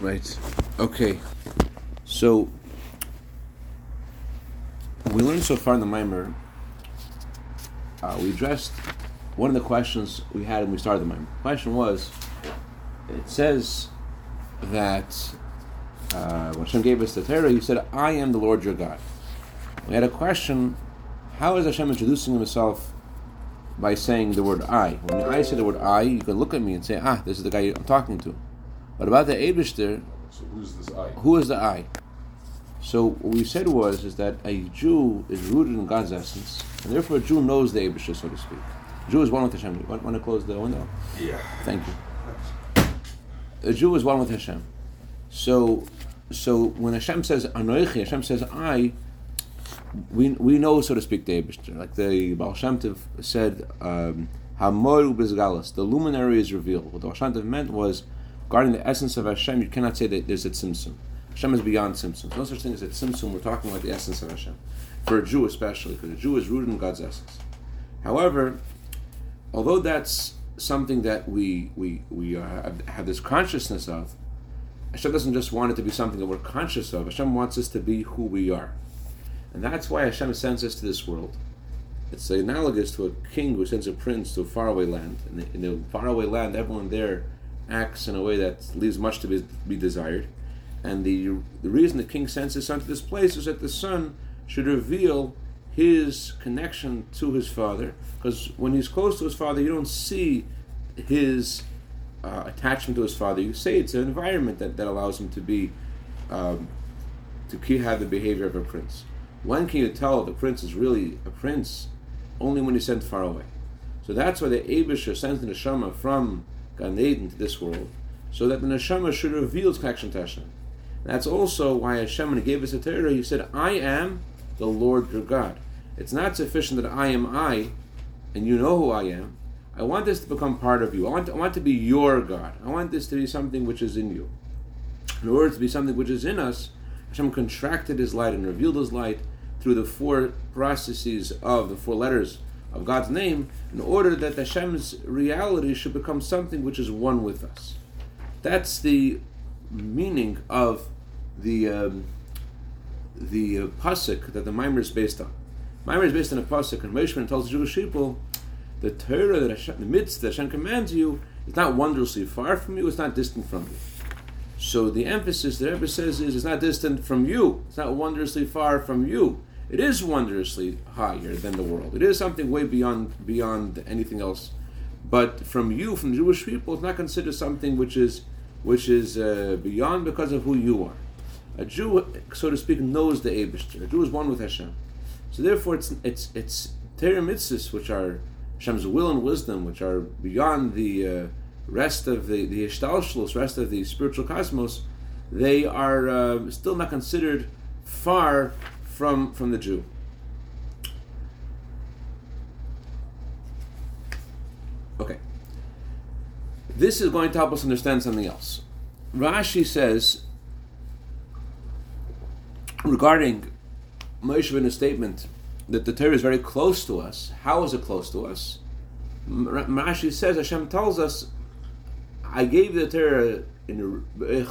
Right. Okay. So we learned so far in the Mimer. Uh, we addressed one of the questions we had when we started the Mimer. The question was, it says that uh, when Hashem gave us the Torah, He said, "I am the Lord your God." We had a question: How is Hashem introducing Himself by saying the word "I"? When I say the word "I," you can look at me and say, "Ah, this is the guy I'm talking to." But about the Abishter, So who's this I? who is the I? So what we said was is that a Jew is rooted in God's essence, and therefore a Jew knows the Abishter, so to speak. A Jew is one with Hashem. You want, want to close the window? Yeah. Thank you. A Jew is one with Hashem. So, so when Hashem says Anoichi, Hashem says I. We, we know, so to speak, the Abishter. Like the Baal Shem Tov said, um, Hamor ubizgalas, the luminary is revealed. What the Baal Shem Tov meant was, regarding the essence of Hashem, you cannot say that there's a tzimtzum. Hashem is beyond tzimtzum. No such thing as a tzimtzum. We're talking about the essence of Hashem. For a Jew especially, because a Jew is rooted in God's essence. However, although that's something that we we we uh, have, have this consciousness of, Hashem doesn't just want it to be something that we're conscious of. Hashem wants us to be who we are, and that's why Hashem sends us to this world. It's analogous to a king who sends a prince to a faraway land. In the, in the faraway land, everyone there acts in a way that leaves much to be, be desired. And the the reason the king sends his son to this place is that the son should reveal his connection to his father. Because when he's close to his father, you don't see his uh, attachment to his father. You say it's an environment that, that allows him to be um, to have the behavior of a prince. When can you tell the prince is really a prince? Only when he's sent far away. So that's why the Abisha sends the neshama from Gan Eden to this world, so that the neshama should reveal its connection to Hashem. That's also why Hashem, when He gave us a Torah, He said, "I am the Lord your God." It's not sufficient that I am I, and you know who I am. I want this to become part of you. I want, I want to be your God. I want this to be something which is in you. In order to be something which is in us, Hashem contracted His light and revealed His light through the four processes of the four letters of God's name, in order that Hashem's reality should become something which is one with us. That's the meaning of the um, the uh, pasuk that the Mimer is based on. Mimer is based on a pasuk, and Moshe tells the Jewish people, the Torah that Hashem, the mitzvah that Hashem commands you is not wondrously far from you; it's not distant from you. So the emphasis the Rebbe says is it's not distant from you; it's not wondrously far from you. It is wondrously higher than the world. It is something way beyond beyond anything else. But from you, from the Jewish people, it's not considered something which is which is uh, beyond because of who you are. A Jew, so to speak, knows the Abishter. A Jew is one with Hashem. So therefore, it's it's it's Torah mitzvahs, which are Hashem's will and wisdom, which are beyond the uh, rest of the the rest of the spiritual cosmos. They are uh, still not considered far from from the Jew. Okay. This is going to help us understand something else. Rashi says regarding Moshe Rabbeinu's statement that the Torah is very close to us. How is it close to us? Rashi says Hashem tells us, "I gave the Torah in a, I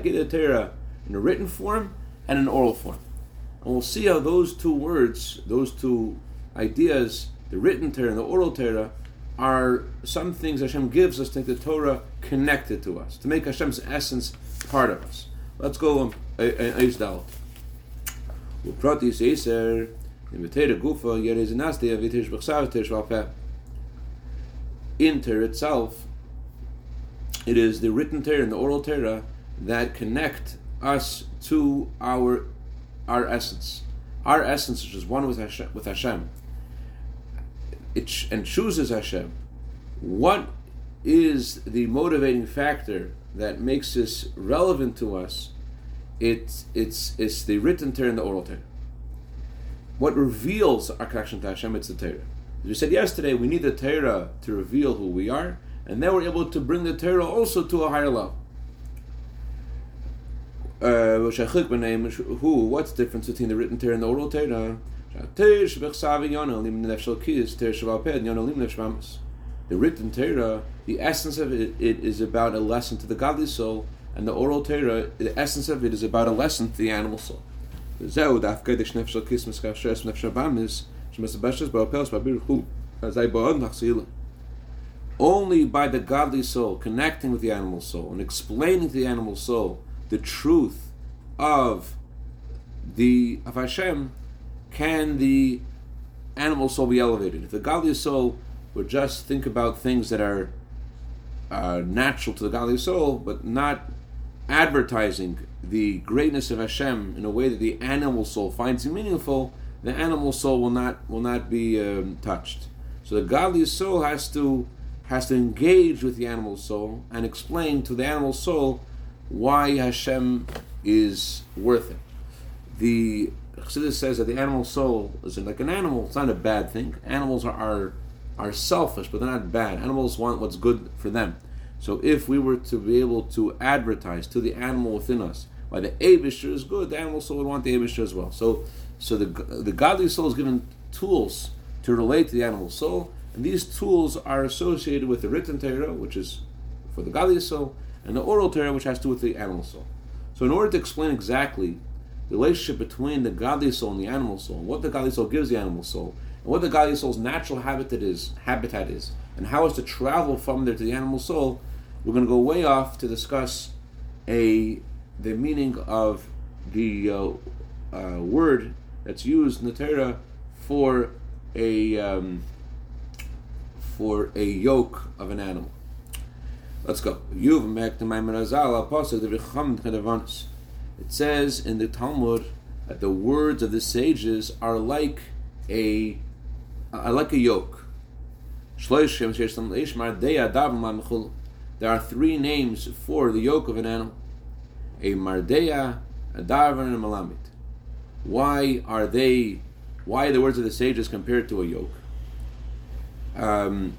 gave the Torah in a written form and an oral form." And we'll see how those two words, those two ideas, the written Torah and the oral Torah, are some things Hashem gives us to make the Torah connected to us, to make Hashem's essence part of us. Let's go um, Eish Dal. Upratis Eiser, Invitera Gufa, Yerez Nastia, Vitish Bechsav, Tish Valpeh. In Torah itself, it is the written Torah and the oral Torah that connect us to our our essence. Our essence, which is one with Hashem, with Hashem. It and chooses Hashem. What is the motivating factor that makes this relevant to us? It's it's it's the written Torah and the oral Torah. What reveals our connection to Hashem? It's the Torah. As we said yesterday, we need the Torah to reveal who we are, and then we're able to bring the Torah also to a higher level. Uh, who? What's the difference between the written Torah and the oral Torah? The written Torah, uh, the essence of it, it is about a lesson to the godly soul, and the oral Torah, uh, the essence of it is about a lesson to the animal soul. Only by the godly soul connecting with the animal soul and explaining to the animal soul the truth of the of Hashem can the animal soul be elevated. If the godly soul would just think about things that are uh, natural to the godly soul, but not advertising the greatness of Hashem in a way that the animal soul finds meaningful, the animal soul will not will not be um, touched. So the godly soul has to has to engage with the animal soul and explain to the animal soul why Hashem is worth it. The Chassidus says that the animal soul is like an animal. It's not a bad thing. Animals are, are are selfish, but they're not bad. Animals want what's good for them. So if we were to be able to advertise to the animal within us why the Abishter is good, the animal soul would want the Abishter as well. So so the the godly soul is given tools to relate to the animal soul, and these tools are associated with the written Torah, which is for the godly soul, and the oral Torah, which has to do with the animal soul. So in order to explain exactly the relationship between the godly soul and the animal soul, what the godly soul gives the animal soul, and what the godly soul's natural habitat is, habitat is, and how it's to travel from there to the animal soul, we're going to go way off to discuss a the meaning of the uh, uh, word that's used in the Torah for a um, for a yoke of an animal. Let's go. It says in the Talmud that the words of the sages are like a are like a yoke. There are three names for the yoke of an animal: a mardeya, a darvan, and a malamit. Why are they? Why are the words of the sages compared to a yoke? Um,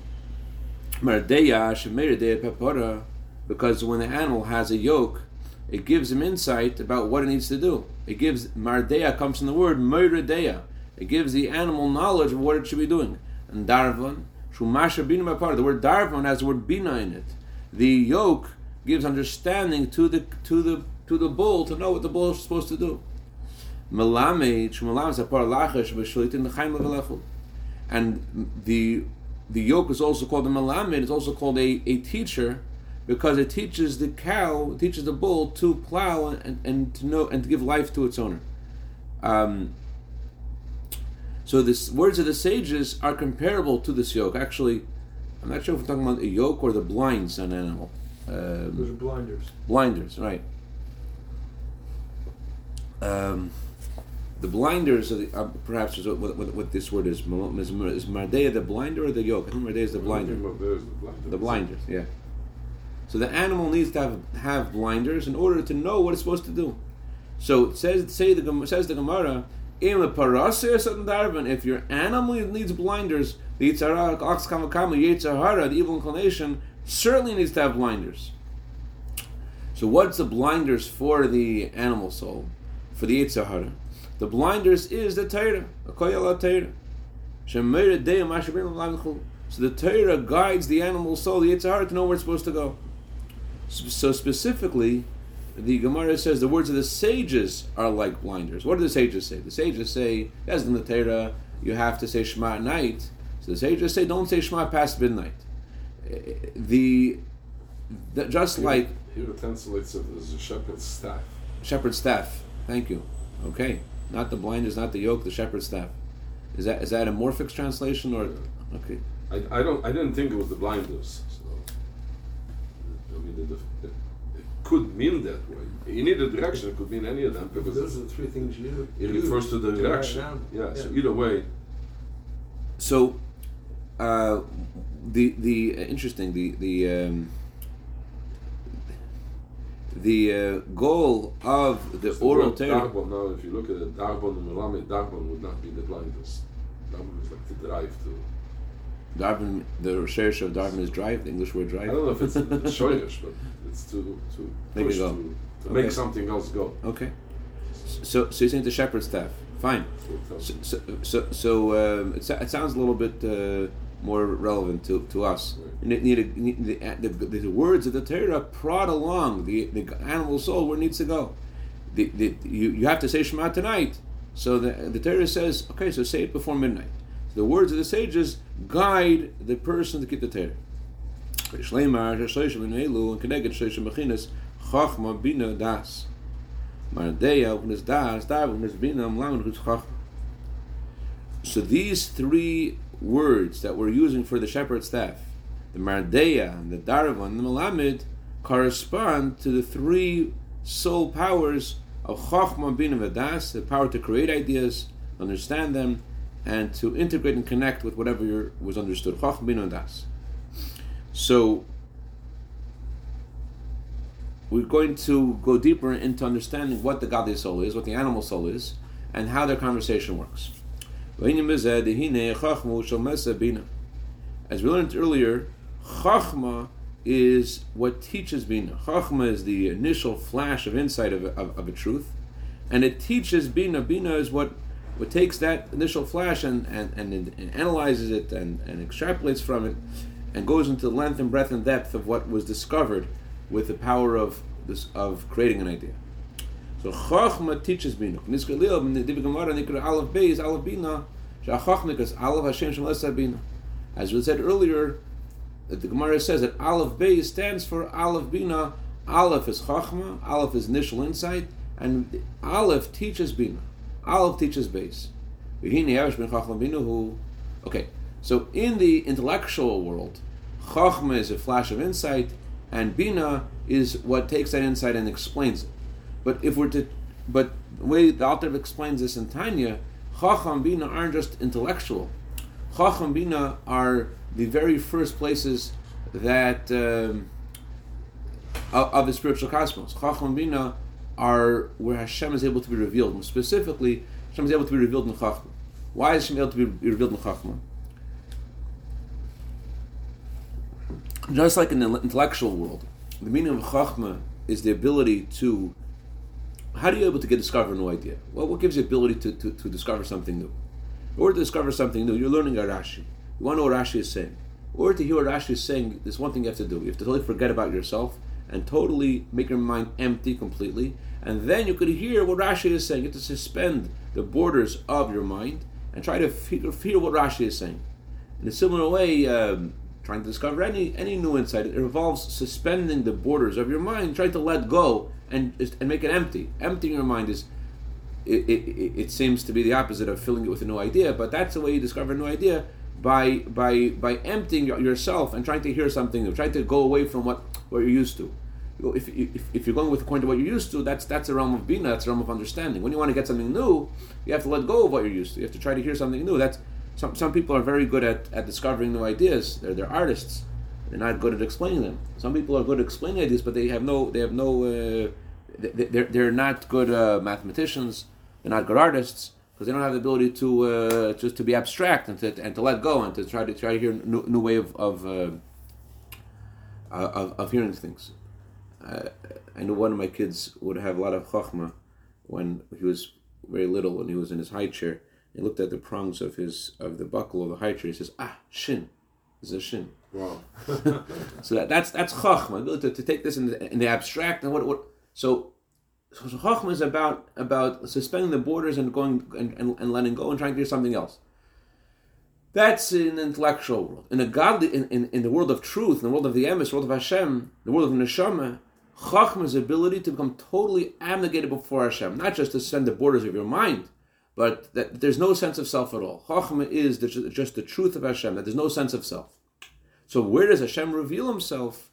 because when the animal has a yoke, it gives him insight about what it needs to do. It gives mardeya comes from the word merideya. It gives the animal knowledge of what it should be doing. And darvan, shumasha bina the word darvan has the word bina in it the yoke gives understanding to the to the to the bull to know what the bull is supposed to do. And the the yoke is also called the malamed. It's also called a, a teacher because it teaches the cow, teaches the bull to plow and, and to know and to give life to its owner. Um, so the words of the sages are comparable to this yoke. Actually, I'm not sure if we're talking about a yoke or the blinds on an animal. Um, Those are blinders. Blinders, right. Um, the blinders, are the, uh, perhaps, is what, what, what, this word is. Is, is Mardea the blinder or the yoke? I think Mardea is the blinder. The, blinder. the blinders, yeah. So the animal needs to have, have blinders in order to know what it's supposed to do. So it says, say the, says the Gemara, in the darvin. if your animal needs blinders, the Yitzhara, Ox Kamakama, Yitzhara, the evil inclination, certainly needs to have blinders. So, what's the blinders for the animal soul? For the Yitzhara? The blinders is the Torah, a Koyala Torah. So, the Torah guides the animal soul, the Yitzhara, to know where it's supposed to go. So, specifically, the Gemara says the words of the sages are like blinders. What do the sages say? The sages say, as in the Torah, you have to say Shema at night. So the sages say, don't say Shema past midnight. Eh, eh, the, the just here, like here it translates it as a shepherd's staff. Shepherd's staff. Thank you. Okay, not the blinders, not the yoke, the shepherd's staff. Is that is that a morphic translation or okay? I, I don't I didn't think it was the blinders. So I mean the, the, could mean that way. In either direction, it could mean any of them because those are the three things you. It refers to the direction. Yeah, yeah, So either way. So, uh, the the uh, interesting the the um, the uh, goal of the so oral Torah. Now, if you look at it, Darbon and Melamed, Darbon would not be the blindest. Darbon is like the drive to. Darwin, the research of Darwin is drive, the English word drive. I don't know if it's shoyish, but it's to to make push go. to, to okay. make something else go. Okay. So, so you're saying the shepherd staff. Fine. So, so, so, so um, it, it, sounds a little bit uh, more relevant to, to us. Need the, the, the words of the Torah prod along the, the animal soul where it needs to go. The, the, you, you have to say Shema tonight. So the, the Torah says, okay, so say it before midnight. So the words of the sages guide the person to keep the Torah. And and. So these three words that we're using for the shepherd's staff, the Mardeya, the Darva, and the Malamed, correspond to the three soul powers of Chachma, Bina, Vadas, the power to create ideas, understand them, and to integrate and connect with whatever was understood. Chachma, Bina, Das. So we're going to go deeper into understanding what the godly soul is, what the animal soul is, and how their conversation works. As we learned earlier, Chachma is what teaches Bina. Chachma is the initial flash of insight of, of, of a truth, and it teaches Bina. Bina is what, what takes that initial flash and, and, and, and analyzes it and, and extrapolates from it and goes into the length and breadth and depth of what was discovered with the power of this of creating an idea. So Chachma teaches Bina. Aleph Beis, Aleph Bina, because Aleph Hashem Shem Bina. As we said earlier, that the Gemara says that Aleph Beis stands for Aleph Bina. Aleph is Chachma, Aleph is initial insight, and Aleph teaches Bina. Aleph teaches Beis. Okay, so in the intellectual world, Chachma is a flash of insight, and Bina is what takes that insight and explains it. But if we're to, but the way the author explains this in Tanya, Chacham Bina aren't just intellectual. Chacham Bina are the very first places that um, of, of the spiritual cosmos. Chacham Bina are where Hashem is able to be revealed. And specifically, Hashem is able to be revealed in Chachma. Why is Hashem able to be revealed in Chachma? Just like in the intellectual world, the meaning of Chachma is the ability to. How are you able to get discover a new idea? Well, what gives you ability to, to, to discover something new? Order to discover something new, you're learning a Rashi. You want to know what Rashi is saying. In order to hear what Rashi is saying, there's one thing you have to do. You have to totally forget about yourself and totally make your mind empty completely. And then you could hear what Rashi is saying. You have to suspend the borders of your mind and try to hear what Rashi is saying. In a similar way, um, trying to discover any any new insight. It involves suspending the borders of your mind, trying to let go and and make it empty. Emptying your mind is. It, it, it seems to be the opposite of filling it with a new idea, but that's the way you discover a new idea by by by emptying yourself and trying to hear something new, trying to go away from what, what you're used to. If, if, if you're going with according to what you're used to, that's that's a realm of bina, that's a realm of understanding. When you want to get something new, you have to let go of what you're used to. You have to try to hear something new. That's some, some people are very good at, at discovering new ideas. They're, they're artists. They're not good at explaining them. Some people are good at explaining ideas, but they have no they have no uh, they, are they're not good uh, mathematicians. They're not good artists because they don't have the ability to uh, just to be abstract and to, and to let go and to try to try to hear new, new way of of, uh, of, of hearing things. Uh, I know one of my kids would have a lot of chachma when he was very little when he was in his high chair he looked at the prongs of his of the buckle of the high chair. He says, "Ah, shin, this is a shin." Wow. so that, that's that's chachma. To, to take this in the, in the abstract and what what so. So, chachma is about about suspending the borders and going and, and, and letting go and trying to do something else. That's in intellectual world. In the godly, in, in, in the world of truth, in the world of the emes, the world of Hashem, the world of neshama, Chachma's ability to become totally abnegated before Hashem, not just to suspend the borders of your mind, but that there's no sense of self at all. Chachma is the, just the truth of Hashem, that there's no sense of self. So where does Hashem reveal himself?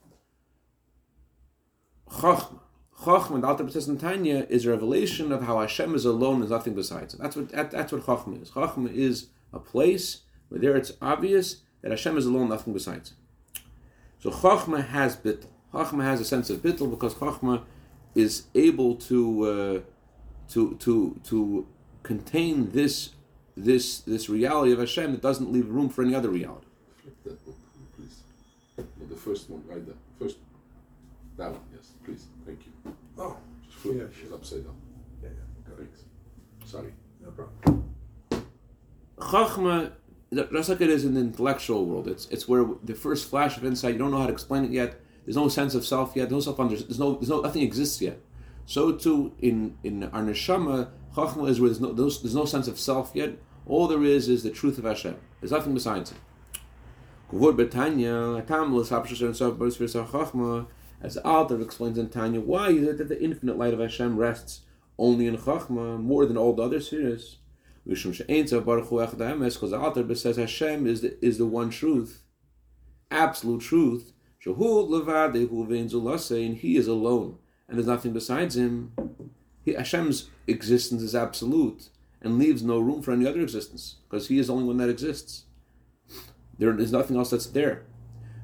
Chachma. Chachma, the Alter says Tanya, is a revelation of how Hashem is alone, there's nothing besides him. That's what, that, that's what Chachma is. Chachma is a place where there it's obvious that Hashem is alone, nothing besides him. So Chachma has bittul. Chachma has a sense of bittul because Chachma is able to uh, to to to contain this this this reality of Hashem that doesn't leave room for any other reality. That book, please. the first one, right there. First, that one, yes, please. Thank you. Oh, Just flip yeah, it. sure. upside down. yeah, yeah. Go ahead. Thanks. Sorry. No problem. Chachma just like it is in the intellectual world, it's it's where the first flash of insight you don't know how to explain it yet. There's no sense of self yet. There's no self under. There's no. There's no. Nothing exists yet. So too in in our neshama, chachma is where there's no there's, there's no sense of self yet. All there is is the truth of Hashem. There's nothing besides it. As the author explains in Tanya, why is it that the infinite light of Hashem rests only in Chachma more than all the other spheres? Because the author says Hashem is the, is the one truth, absolute truth, and He is alone, and there's nothing besides Him. He, Hashem's existence is absolute and leaves no room for any other existence, because He is the only one that exists. There is nothing else that's there.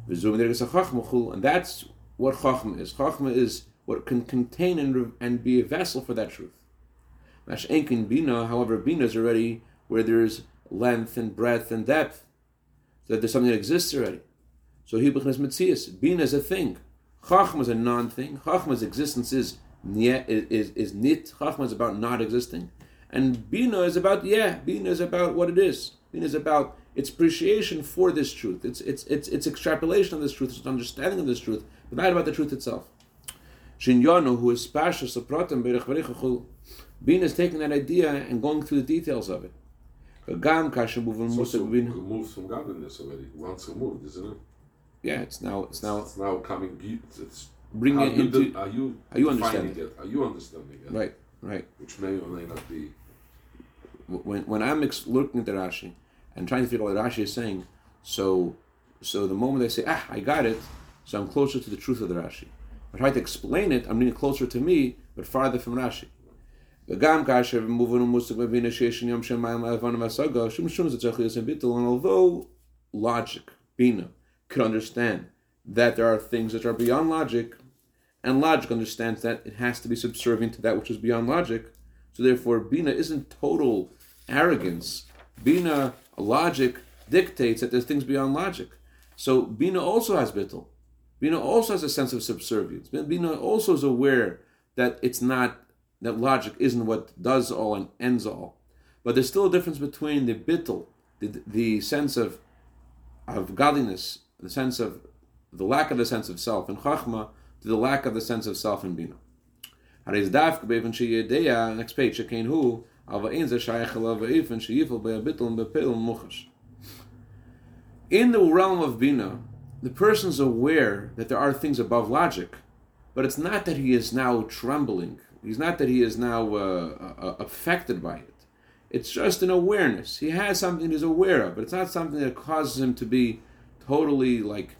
And that's what Chachma is. Chachma is what can contain and, and be a vessel for that truth. Mash'enkin Bina, however, Bina is already where there's length and breadth and depth. So that there's something that exists already. So Hibachnas Metzias. Bina is a thing. Chachma is a non thing. Chachma's existence is, is, is, is nit. Chachma is about not existing. And Bina is about, yeah, Bina is about what it is. Bina is about its appreciation for this truth. It's, it's, it's, it's extrapolation of this truth, its understanding of this truth, but not about the truth itself. Shinyanu, who is Pashas Sapratim Berech Bin is taking that idea and going through the details of it. Moving so, moves from godliness already. Once removed, isn't it? Yeah, it's now it's now it's now coming. It's bringing it into. are you are you understanding it? Are you understanding it? Right, right. Which may or may not be. When when I'm ex- looking at the Rashi and trying to figure out what Rashi is saying. So, so the moment I say, ah, I got it, so I'm closer to the truth of the Rashi. I try to explain it, I'm getting closer to me, but farther from Rashi. And although logic, Bina, could understand that there are things that are beyond logic, and logic understands that it has to be subservient to that which is beyond logic, so therefore Bina isn't total arrogance. Bina logic, dictates that there's things beyond logic. So Bina also has bittul. Bina also has a sense of subservience. Bina also is aware that it's not that logic isn't what does all and ends all. But there's still a difference between the bittul, the, the sense of of godliness, the sense of the lack of the sense of self in chachma, to the lack of the sense of self in bina. Next page, hu In the realm of bina, the person is aware that there are things above logic, but it's not that he is now trembling He's not that he is now uh, uh, affected by it. It's just an awareness. He has something he's aware of, but it's not something that causes him to be totally like.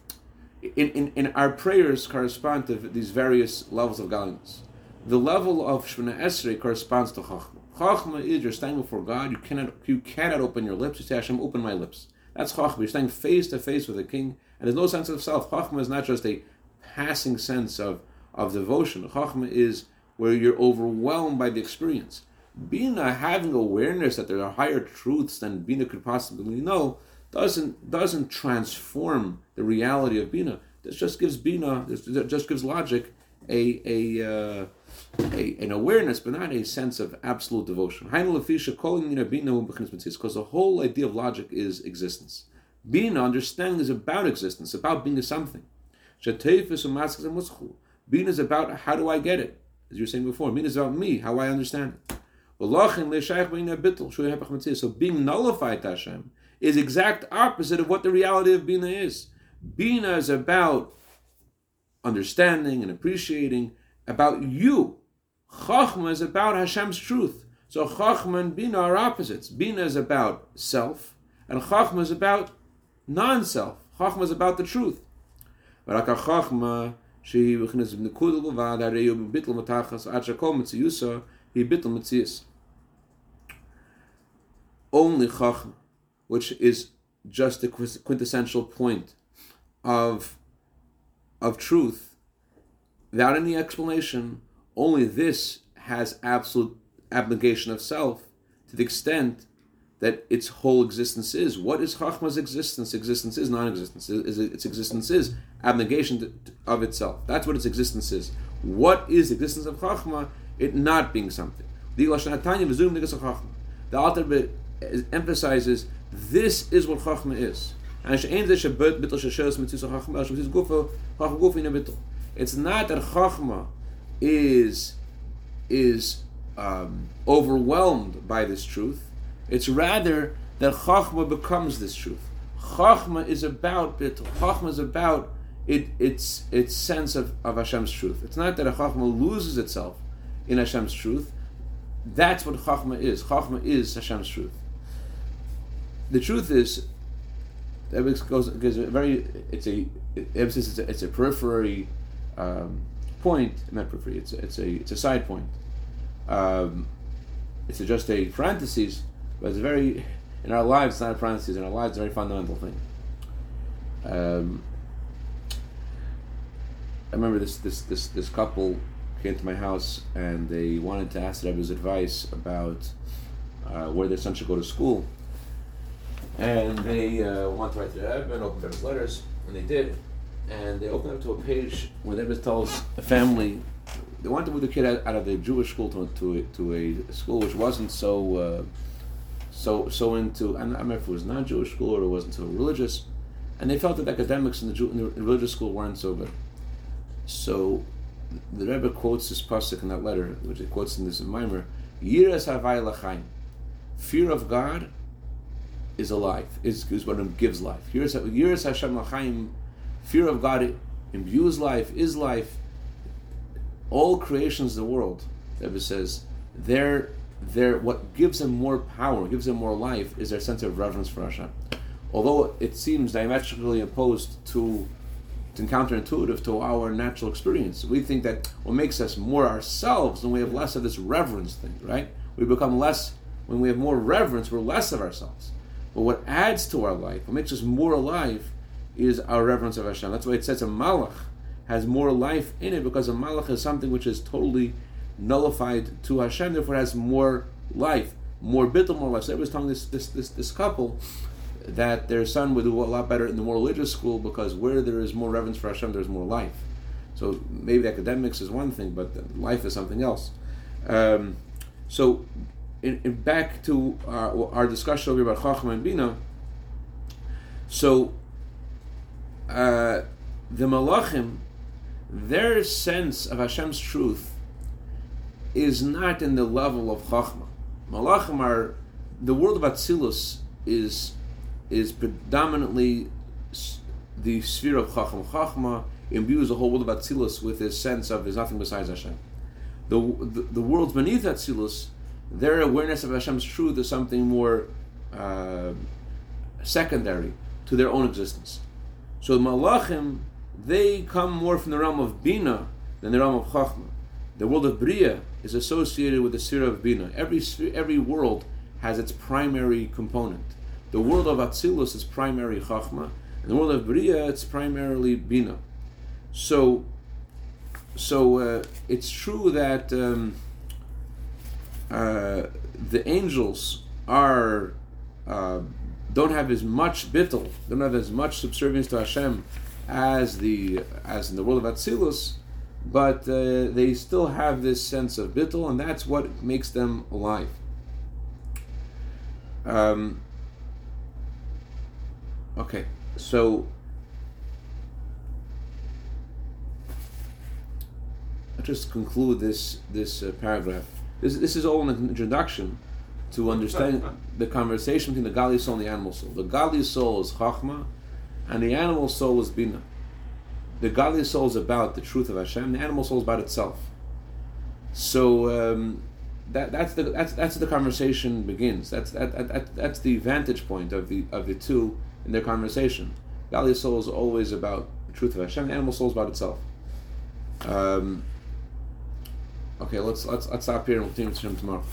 In, in, in our prayers correspond to these various levels of godliness. The level of Shemoneh Esrei corresponds to Chachma. Chachma is you're standing before God. You cannot you cannot open your lips. You say Hashem, open my lips. That's Chachma. You're standing face to face with the King, and there's no sense of self. Chachma is not just a passing sense of of devotion. Chachma is where you're overwhelmed by the experience. Bina having awareness that there are higher truths than Bina could possibly know doesn't doesn't transform the reality of Bina. This just gives Bina, this just gives logic a a, uh, a an awareness, but not a sense of absolute devotion. Because the whole idea of logic is existence. Bina, understanding, is about existence, about being a something. Bina is about how do I get it? as you were saying before. Min is about me, how I understand it. So being nullified to Hashem is exact opposite of what the reality of Bina is. Bina is about understanding and appreciating about you. Chachma is about Hashem's truth. So Chachma and Bina are opposites. Bina is about self, and Chachma is about non-self. Chachma is about the truth. But Only Chachma, which is just the quintessential point of, of truth, without any explanation, only this has absolute abnegation of self to the extent that its whole existence is. What is Chachma's existence? Existence is non-existence. Its existence is abnegation of itself. That's what its existence is. What is the existence of Chachma? It not being something. The Alter emphasizes This is what Chachma is. It's not that Chachma is is um, overwhelmed by this truth. It's rather that Chachma becomes this truth. Chachma is about it. Chachma is about it, its its sense of, of Hashem's truth. It's not that a Chachma loses itself in Hashem's truth. That's what Chachma is. Chachma is Hashem's truth. The truth is, that goes, goes very. It's a emphasis. It's it's a periphery um, point. Not periphery. It's a, it's a it's a side point. Um, it's a, just a parenthesis, but it's very in our lives. It's not a parenthesis. In our lives, it's a very fundamental thing. Um, I remember this this this this couple came to my house and they wanted to ask the Rebbe's advice about uh, where their son should go to school. And they uh, wanted to write to the Rebbe and open Rebbe's letters, and they did. And they opened up to a page where the Rebbe tells a family they wanted to move the kid out, out of the Jewish school to, to, a, to a school which wasn't so uh, so so into I don't remember if it was not Jewish school or it wasn't so religious, and they felt that academics in the, Jew, in the religious school weren't so good. So the Rebbe quotes this pasuk in that letter, which he quotes in this mimer, Yiras Lachaim. Fear of God is a life, is, is what gives life. Yiras Hashem Lachaim, fear of God imbues life, is life. All creations of the world, Rebbe says, they're, they're, what gives them more power, gives them more life, is their sense of reverence for Hashem. Although it seems diametrically opposed to it's counterintuitive to our natural experience. We think that what makes us more ourselves when we have less of this reverence thing, right? We become less, when we have more reverence, we're less of ourselves. But what adds to our life, what makes us more alive, is our reverence of Hashem. That's why it says a malach has more life in it because a malach is something which is totally nullified to Hashem, therefore has more life, more bittul, more life. So I was telling this, this, this, this couple that their son would do a lot better in the more religious school because where there is more reverence for Hashem, there's more life. So maybe academics is one thing, but life is something else. Um, so, in, in back to our, our discussion over about Chacham and Bina. So, uh, the Malachim, their sense of Hashem's truth is not in the level of Chachma. Malachim are the world of Atzilus is is predominantly the sphere of Chacham. Chachma imbues the whole world of Atzilus with his sense of there's nothing besides Hashem. The, the, the worlds beneath Atzilus, their awareness of Hashem's truth is something more uh, secondary to their own existence. So the Malachim, they come more from the realm of Bina than the realm of Chachma. The world of Bria is associated with the sphere of Bina. Every, every world has its primary component. The world of Atzilus is primary Chachma, and the world of Bria it's primarily Bina. So, so uh, it's true that um, uh, the angels are uh, don't have as much bittul, don't have as much subservience to Hashem as the as in the world of Atzilus, but uh, they still have this sense of bittul, and that's what makes them alive. Um, Okay, so I'll just conclude this this uh, paragraph. This this is all an introduction to understand the conversation between the godly soul and the animal soul. The godly soul is Chachma, and the animal soul is Bina. The godly soul is about the truth of Hashem. The animal soul is about itself. So um, that, that's the that's that's the conversation begins. That's that, that, that's the vantage point of the of the two in their conversation. The soul is always about the truth of Hashem. The animal soul is about itself. Um, okay, let's let's let's stop here and we'll continue tomorrow.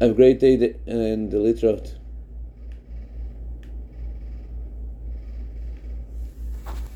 Have a great day and the Litrot.